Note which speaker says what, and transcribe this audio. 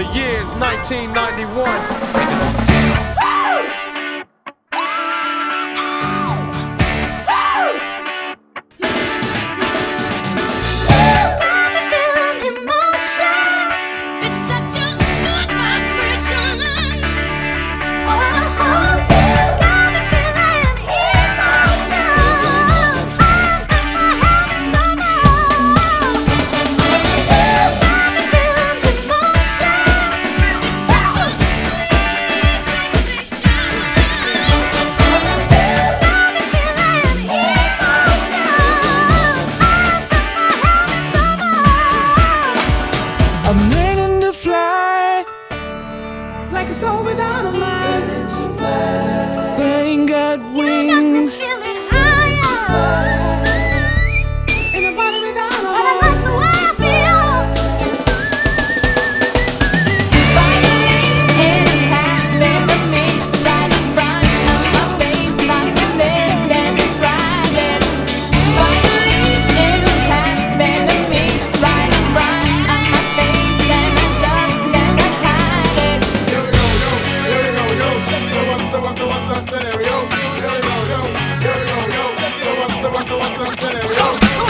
Speaker 1: The year is 1991.
Speaker 2: like a soul without a mind. Bird that you fly.
Speaker 1: They got wings. Here we.